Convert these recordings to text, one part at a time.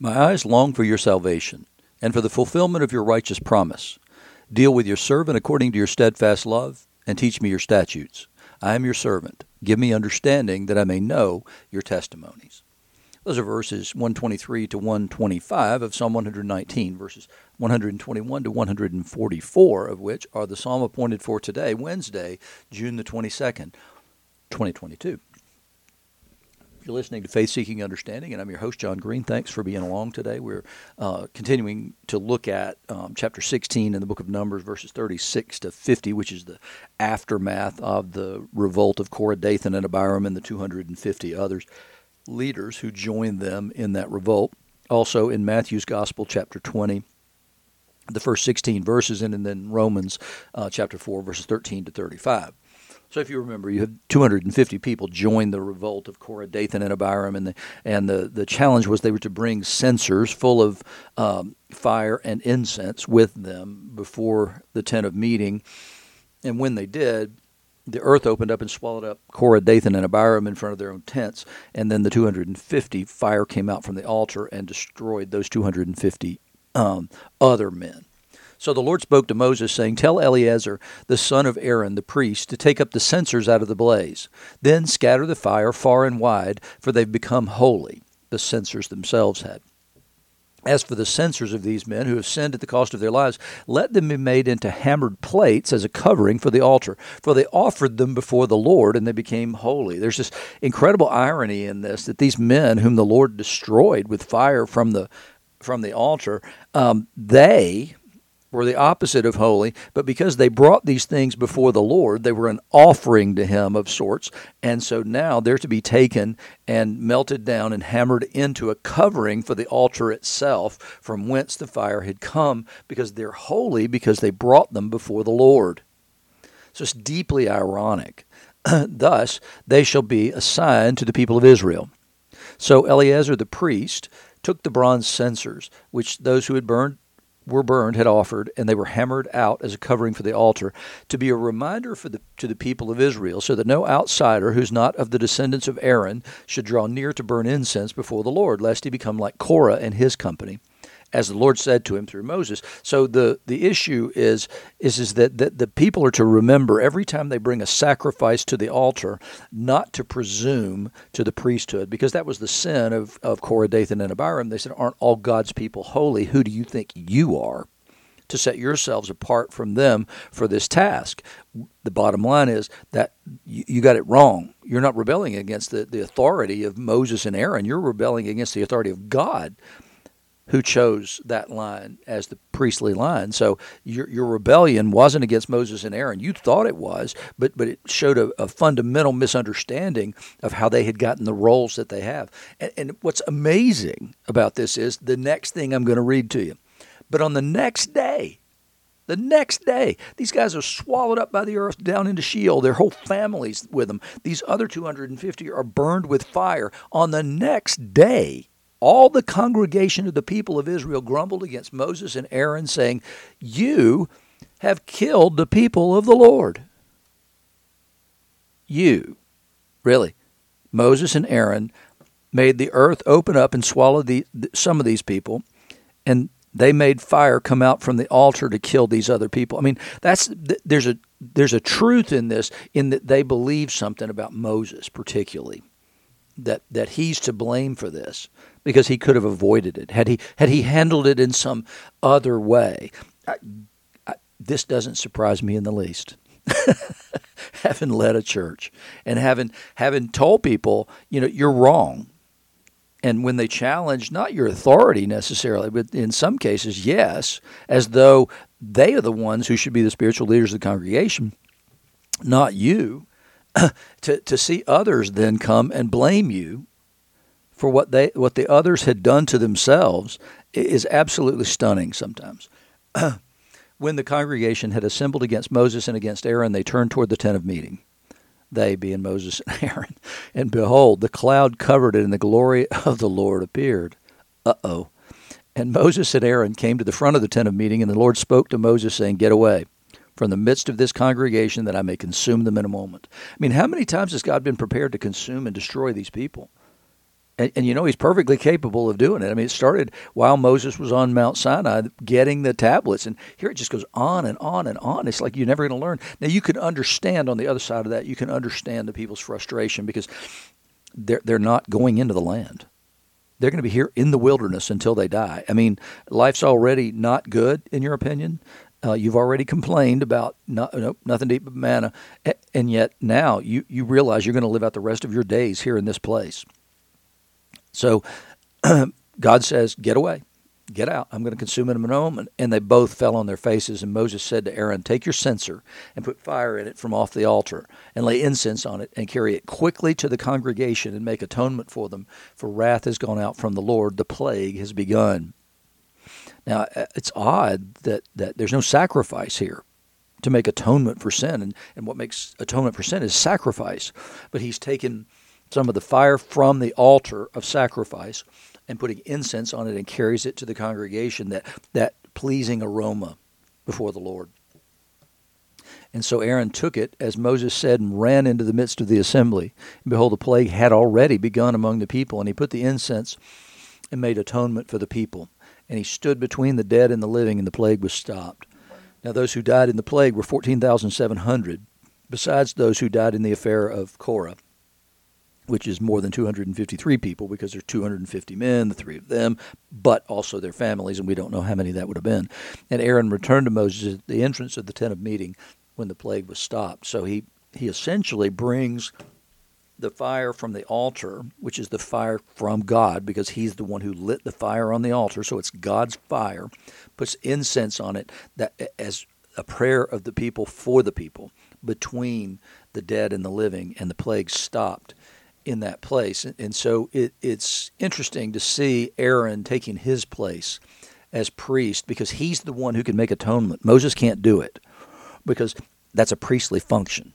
My eyes long for your salvation, and for the fulfillment of your righteous promise. Deal with your servant according to your steadfast love, and teach me your statutes. I am your servant. Give me understanding that I may know your testimonies. Those are verses 123 to 125 of Psalm 119, verses 121 to 144 of which are the psalm appointed for today, Wednesday, June the 22nd, 2022. You're listening to Faith Seeking Understanding, and I'm your host, John Green. Thanks for being along today. We're uh, continuing to look at um, chapter 16 in the book of Numbers, verses 36 to 50, which is the aftermath of the revolt of Korah, Dathan, and Abiram and the 250 others leaders who joined them in that revolt. Also in Matthew's Gospel, chapter 20, the first 16 verses, and then Romans uh, chapter 4, verses 13 to 35. So if you remember, you had 250 people join the revolt of Korah, Dathan, and Abiram, and the and the, the challenge was they were to bring censers full of um, fire and incense with them before the tent of meeting. And when they did, the earth opened up and swallowed up Korah, Dathan, and Abiram in front of their own tents. And then the 250 fire came out from the altar and destroyed those 250 um, other men. So the Lord spoke to Moses, saying, Tell Eleazar, the son of Aaron, the priest, to take up the censers out of the blaze. Then scatter the fire far and wide, for they've become holy. The censers themselves had. As for the censers of these men who have sinned at the cost of their lives, let them be made into hammered plates as a covering for the altar. For they offered them before the Lord, and they became holy. There's this incredible irony in this that these men, whom the Lord destroyed with fire from the from the altar, um, they were the opposite of holy, but because they brought these things before the Lord, they were an offering to Him of sorts. And so now they're to be taken and melted down and hammered into a covering for the altar itself, from whence the fire had come, because they're holy because they brought them before the Lord. So it's deeply ironic. Thus, they shall be a sign to the people of Israel. So Eleazar the priest took the bronze censers, which those who had burned were burned had offered, and they were hammered out as a covering for the altar, to be a reminder for the, to the people of Israel, so that no outsider who's not of the descendants of Aaron should draw near to burn incense before the Lord, lest he become like Korah and his company as the Lord said to him through Moses. So the, the issue is is is that, that the people are to remember every time they bring a sacrifice to the altar, not to presume to the priesthood, because that was the sin of, of Korah, Dathan, and Abiram. They said, Aren't all God's people holy? Who do you think you are? To set yourselves apart from them for this task. The bottom line is that you, got it wrong. You're not rebelling against the, the authority of Moses and Aaron. You're rebelling against the authority of God who chose that line as the priestly line. So your, your rebellion wasn't against Moses and Aaron. You thought it was, but, but it showed a, a fundamental misunderstanding of how they had gotten the roles that they have. And, and what's amazing about this is the next thing I'm going to read to you. But on the next day, the next day, these guys are swallowed up by the earth down into Sheol. Their whole families with them. These other 250 are burned with fire. On the next day, all the congregation of the people of Israel grumbled against Moses and Aaron, saying, You have killed the people of the Lord. You, really. Moses and Aaron made the earth open up and swallow the, some of these people, and they made fire come out from the altar to kill these other people. I mean, that's there's a there's a truth in this in that they believe something about Moses particularly that that he's to blame for this because he could have avoided it had he had he handled it in some other way. I, I, this doesn't surprise me in the least. having led a church and having having told people, you know, you're wrong. And when they challenge not your authority necessarily, but in some cases, yes, as though they are the ones who should be the spiritual leaders of the congregation, not you, to, to see others then come and blame you for what they what the others had done to themselves is absolutely stunning sometimes. when the congregation had assembled against Moses and against Aaron, they turned toward the tent of meeting. They being Moses and Aaron. And behold, the cloud covered it, and the glory of the Lord appeared. Uh oh. And Moses and Aaron came to the front of the tent of meeting, and the Lord spoke to Moses, saying, Get away from the midst of this congregation, that I may consume them in a moment. I mean, how many times has God been prepared to consume and destroy these people? And, and, you know, he's perfectly capable of doing it. I mean, it started while Moses was on Mount Sinai getting the tablets. And here it just goes on and on and on. It's like you're never going to learn. Now, you can understand on the other side of that, you can understand the people's frustration because they're, they're not going into the land. They're going to be here in the wilderness until they die. I mean, life's already not good, in your opinion. Uh, you've already complained about not, nothing to eat but manna, and yet now you, you realize you're going to live out the rest of your days here in this place. So God says, Get away, get out. I'm going to consume them in a moment. And they both fell on their faces. And Moses said to Aaron, Take your censer and put fire in it from off the altar, and lay incense on it, and carry it quickly to the congregation, and make atonement for them. For wrath has gone out from the Lord, the plague has begun. Now, uh, it's odd that, that there's no sacrifice here to make atonement for sin. And, and what makes atonement for sin is sacrifice. But he's taken some of the fire from the altar of sacrifice and putting incense on it and carries it to the congregation, that, that pleasing aroma before the Lord. And so Aaron took it, as Moses said, and ran into the midst of the assembly. And behold, the plague had already begun among the people, and he put the incense and made atonement for the people and he stood between the dead and the living, and the plague was stopped. Now, those who died in the plague were 14,700, besides those who died in the affair of Korah, which is more than 253 people because there's 250 men, the three of them, but also their families, and we don't know how many that would have been. And Aaron returned to Moses at the entrance of the tent of meeting when the plague was stopped. So he, he essentially brings the fire from the altar, which is the fire from God, because He's the one who lit the fire on the altar. So it's God's fire, puts incense on it that as a prayer of the people for the people between the dead and the living, and the plague stopped in that place. And so it, it's interesting to see Aaron taking his place as priest because he's the one who can make atonement. Moses can't do it because that's a priestly function.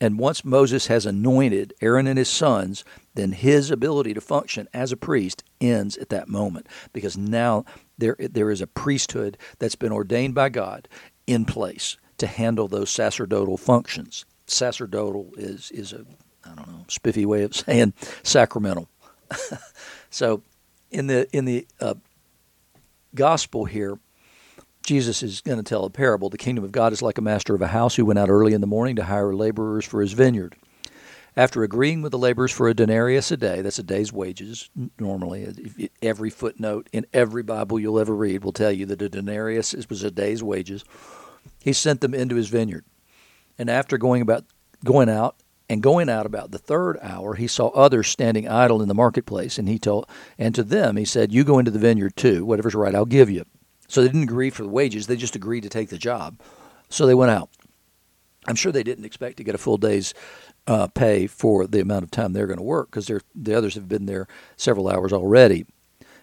And once Moses has anointed Aaron and his sons, then his ability to function as a priest ends at that moment because now there, there is a priesthood that's been ordained by God in place to handle those sacerdotal functions. Sacerdotal is, is a, I don't know, spiffy way of saying sacramental. so in the, in the uh, gospel here, Jesus is going to tell a parable. The kingdom of God is like a master of a house who went out early in the morning to hire laborers for his vineyard. After agreeing with the laborers for a denarius a day, that's a day's wages normally. Every footnote in every Bible you'll ever read will tell you that a denarius was a day's wages. He sent them into his vineyard. And after going about going out and going out about the third hour, he saw others standing idle in the marketplace, and he told and to them he said, "You go into the vineyard too. Whatever's right, I'll give you." So they didn't agree for the wages, they just agreed to take the job. So they went out. I'm sure they didn't expect to get a full day's uh, pay for the amount of time they're going to work because the others have been there several hours already.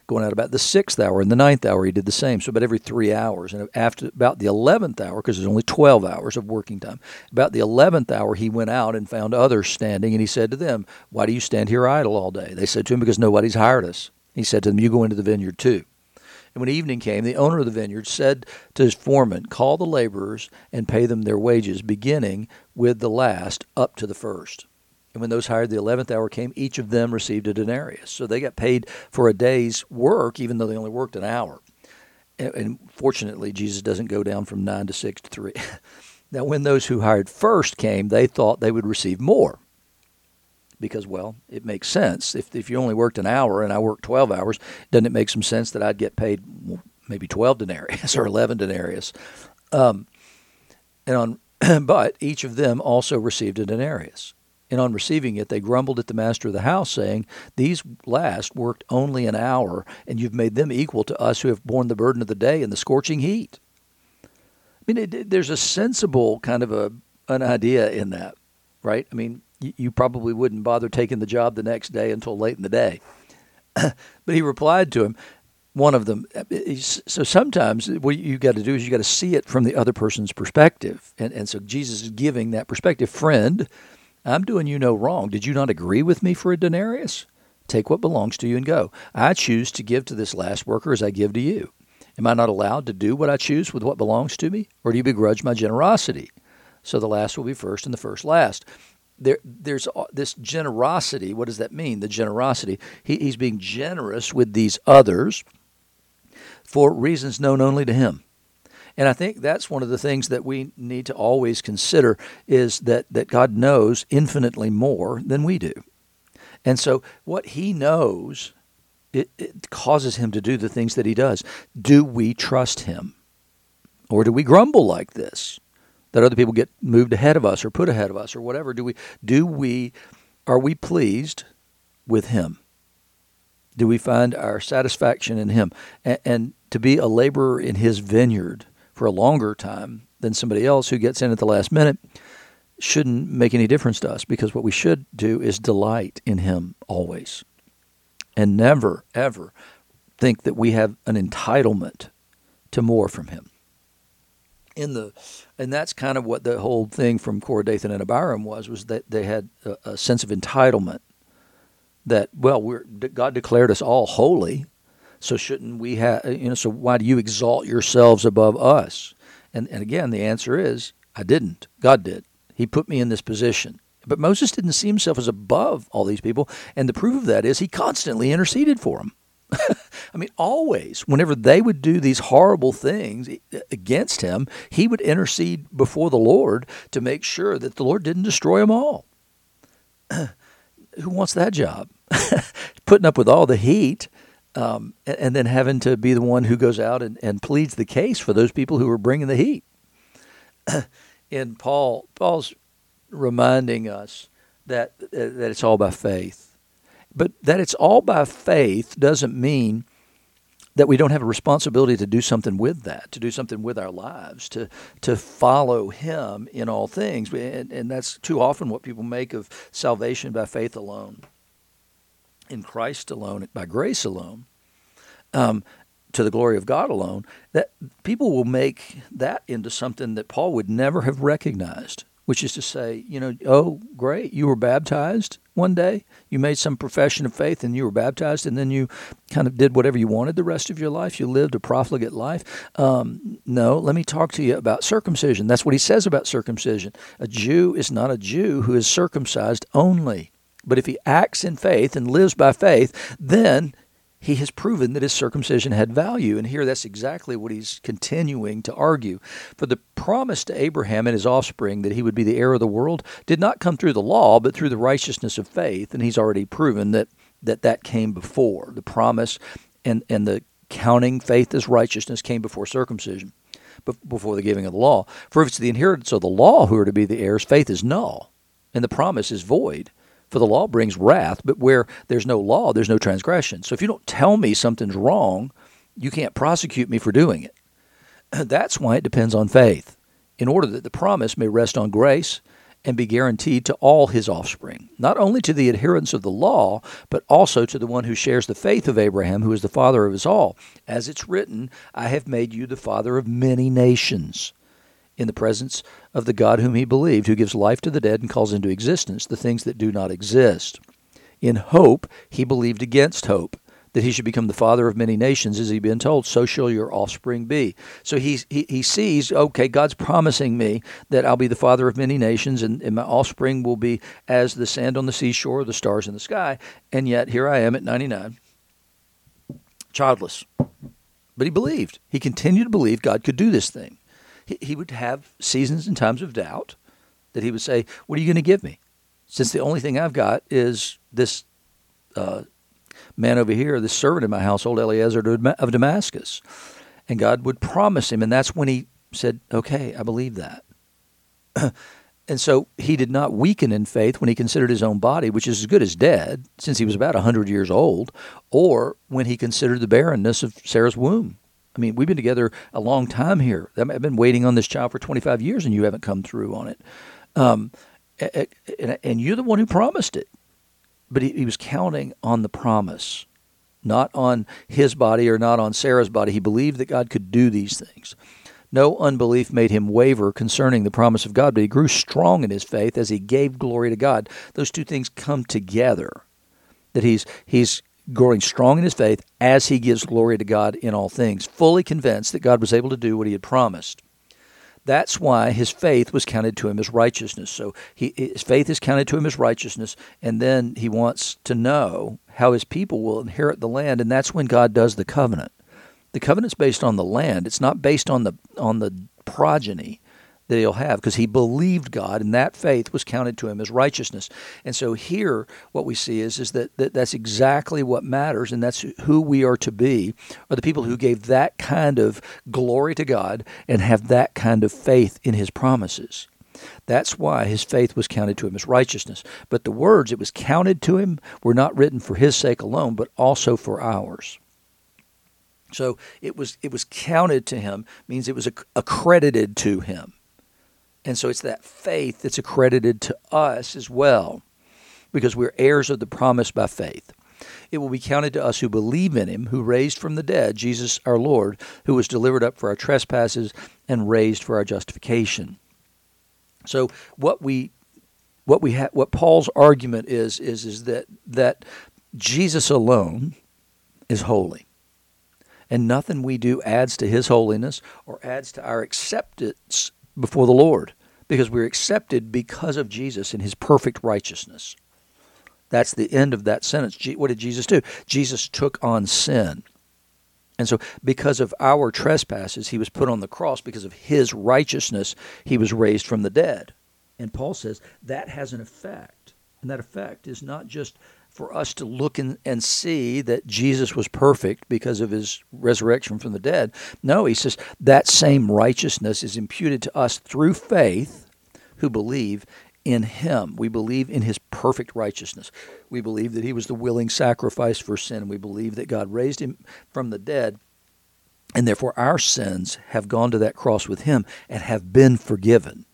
Going out about the sixth hour and the ninth hour, he did the same. So about every three hours, and after about the eleventh hour, because there's only twelve hours of working time. About the eleventh hour, he went out and found others standing, and he said to them, "Why do you stand here idle all day?" They said to him, "Because nobody's hired us." He said to them, "You go into the vineyard too." And when evening came, the owner of the vineyard said to his foreman, Call the laborers and pay them their wages, beginning with the last up to the first. And when those hired the eleventh hour came, each of them received a denarius. So they got paid for a day's work, even though they only worked an hour. And fortunately, Jesus doesn't go down from nine to six to three. now, when those who hired first came, they thought they would receive more because, well, it makes sense. If, if you only worked an hour and I worked 12 hours, doesn't it make some sense that I'd get paid maybe 12 denarius or 11 denarius? Um, and on, but each of them also received a denarius. And on receiving it, they grumbled at the master of the house, saying, These last worked only an hour, and you've made them equal to us who have borne the burden of the day and the scorching heat. I mean, it, there's a sensible kind of a an idea in that, right? I mean, you probably wouldn't bother taking the job the next day until late in the day. but he replied to him, one of them. So sometimes what you got to do is you got to see it from the other person's perspective. And, and so Jesus is giving that perspective. Friend, I'm doing you no wrong. Did you not agree with me for a denarius? Take what belongs to you and go. I choose to give to this last worker as I give to you. Am I not allowed to do what I choose with what belongs to me? Or do you begrudge my generosity? So the last will be first and the first last. there, there's uh, this generosity. What does that mean? The generosity. He, he's being generous with these others for reasons known only to him. And I think that's one of the things that we need to always consider is that, that God knows infinitely more than we do. And so what he knows, it, it causes him to do the things that he does. Do we trust him? Or do we grumble like this? That other people get moved ahead of us or put ahead of us or whatever. Do we do we are we pleased with him? Do we find our satisfaction in him? And, and to be a laborer in his vineyard for a longer time than somebody else who gets in at the last minute shouldn't make any difference to us because what we should do is delight in Him always and never, ever think that we have an entitlement to more from Him. In the, and that's kind of what the whole thing from Korah, Dathan, and Abiram was, was that they had a, a sense of entitlement that, well, we're, God declared us all holy, so shouldn't we have, uh, you know, so why do you exalt yourselves above us? And, and again, the answer is, I didn't. God did. He put me in this position. But Moses didn't see himself as above all these people. And the proof of that is he constantly interceded for them. I mean, always, whenever they would do these horrible things eh, against him, he would intercede before the Lord to make sure that the Lord didn't destroy them all. Who wants that job? Putting up with all the heat um, and, and, then having to be the one who goes out and, and pleads the case for those people who are bringing the heat. in Paul, Paul's reminding us that that it's all by faith, but that it's all by faith doesn't mean that we don't have a responsibility to do something with that, to do something with our lives, to to follow Him in all things, and, and that's too often what people make of salvation by faith alone, in Christ alone, by grace alone. Um, to the glory of God alone, that people will make that into something that Paul would never have recognized, which is to say, you know, oh, great, you were baptized one day, you made some profession of faith and you were baptized, and then you kind of did whatever you wanted the rest of your life. You lived a profligate life. Um, no, let me talk to you about circumcision. That's what he says about circumcision. A Jew is not a Jew who is circumcised only. But if he acts in faith and lives by faith, then he has proven that his circumcision had value. And here that's exactly what he's continuing to argue. For the promise to Abraham and his offspring that he would be the heir of the world did not come through the law, but through the righteousness of faith. And he's already proven that that, that came before. The promise and, and the counting faith as righteousness came before circumcision, before the giving of the law. For if it's the inheritance of the law who are to be the heirs, faith is null, and the promise is void. For the law brings wrath, but where there's no law, there's no transgression. So if you don't tell me something's wrong, you can't prosecute me for doing it. That's why it depends on faith, in order that the promise may rest on grace and be guaranteed to all his offspring, not only to the adherents of the law, but also to the one who shares the faith of Abraham, who is the father of us all. As it's written, I have made you the father of many nations in the presence of the God whom he believed, who gives life to the dead and calls into existence the things that do not exist. In hope, he believed against hope that he should become the father of many nations, as he'd been told, so shall your offspring be. So he, he, he sees, okay, God's promising me that I'll be the father of many nations and, and my offspring will be as the sand on the seashore, the stars in the sky. And yet here I am at 99, childless. But he believed. He continued to believe God could do this thing he, he would have seasons and times of doubt that he would say, What are you going to give me? Since the only thing I've got is this uh, man over here, this servant in my household, Eliezer of Damascus. And God would promise him, and that's when he said, Okay, I believe that. and so he did not weaken in faith when he considered his own body, which is as good as dead, since he was about a 100 years old, or when he considered the barrenness of Sarah's womb. I mean, we've been together a long time here. I've been waiting on this child for 25 years, and you haven't come through on it. Um, and, and, you're the one who promised it. But he, he was counting on the promise, not on his body or not on Sarah's body. He believed that God could do these things. No unbelief made him waver concerning the promise of God, but he grew strong in his faith as he gave glory to God. Those two things come together. That he's he's growing strong in his faith as he gives glory to God in all things, fully convinced that God was able to do what he had promised. that's why his faith was counted to him as righteousness. So he, his faith is counted to him as righteousness, and then he wants to know how his people will inherit the land, and that's when God does the covenant. The covenant's based on the land. It's not based on the on the progeny that he'll have because he believed God and that faith was counted to him as righteousness. And so here what we see is is that, that that's exactly what matters and that's who we are to be are the people who gave that kind of glory to God and have that kind of faith in his promises. That's why his faith was counted to him as righteousness. But the words it was counted to him were not written for his sake alone, but also for ours. So it was it was counted to him means it was accredited to him. And so it's that faith that's accredited to us as well, because we're heirs of the promise by faith. It will be counted to us who believe in him, who raised from the dead Jesus our Lord, who was delivered up for our trespasses and raised for our justification. So what we what we ha- what Paul's argument is is is that that Jesus alone is holy. And nothing we do adds to his holiness or adds to our acceptance before the Lord because we're accepted because of Jesus and his perfect righteousness. That's the end of that sentence. What did Jesus do? Jesus took on sin. And so, because of our trespasses, he was put on the cross. Because of his righteousness, he was raised from the dead. And Paul says that has an effect. And that effect is not just for us to look in, and see that Jesus was perfect because of his resurrection from the dead. No, he says that same righteousness is imputed to us through faith who believe in him. We believe in his perfect righteousness. We believe that he was the willing sacrifice for sin. We believe that God raised him from the dead. And therefore, our sins have gone to that cross with him and have been forgiven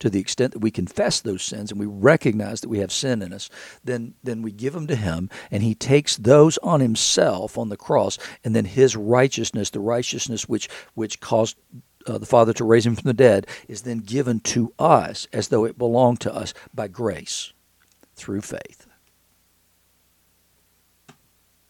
to the extent that we confess those sins and we recognize that we have sin in us, then, then we give them to Him, and He takes those on Himself on the cross, and then His righteousness, the righteousness which, which caused uh, the Father to raise Him from the dead, is then given to us as though it belonged to us by grace through faith.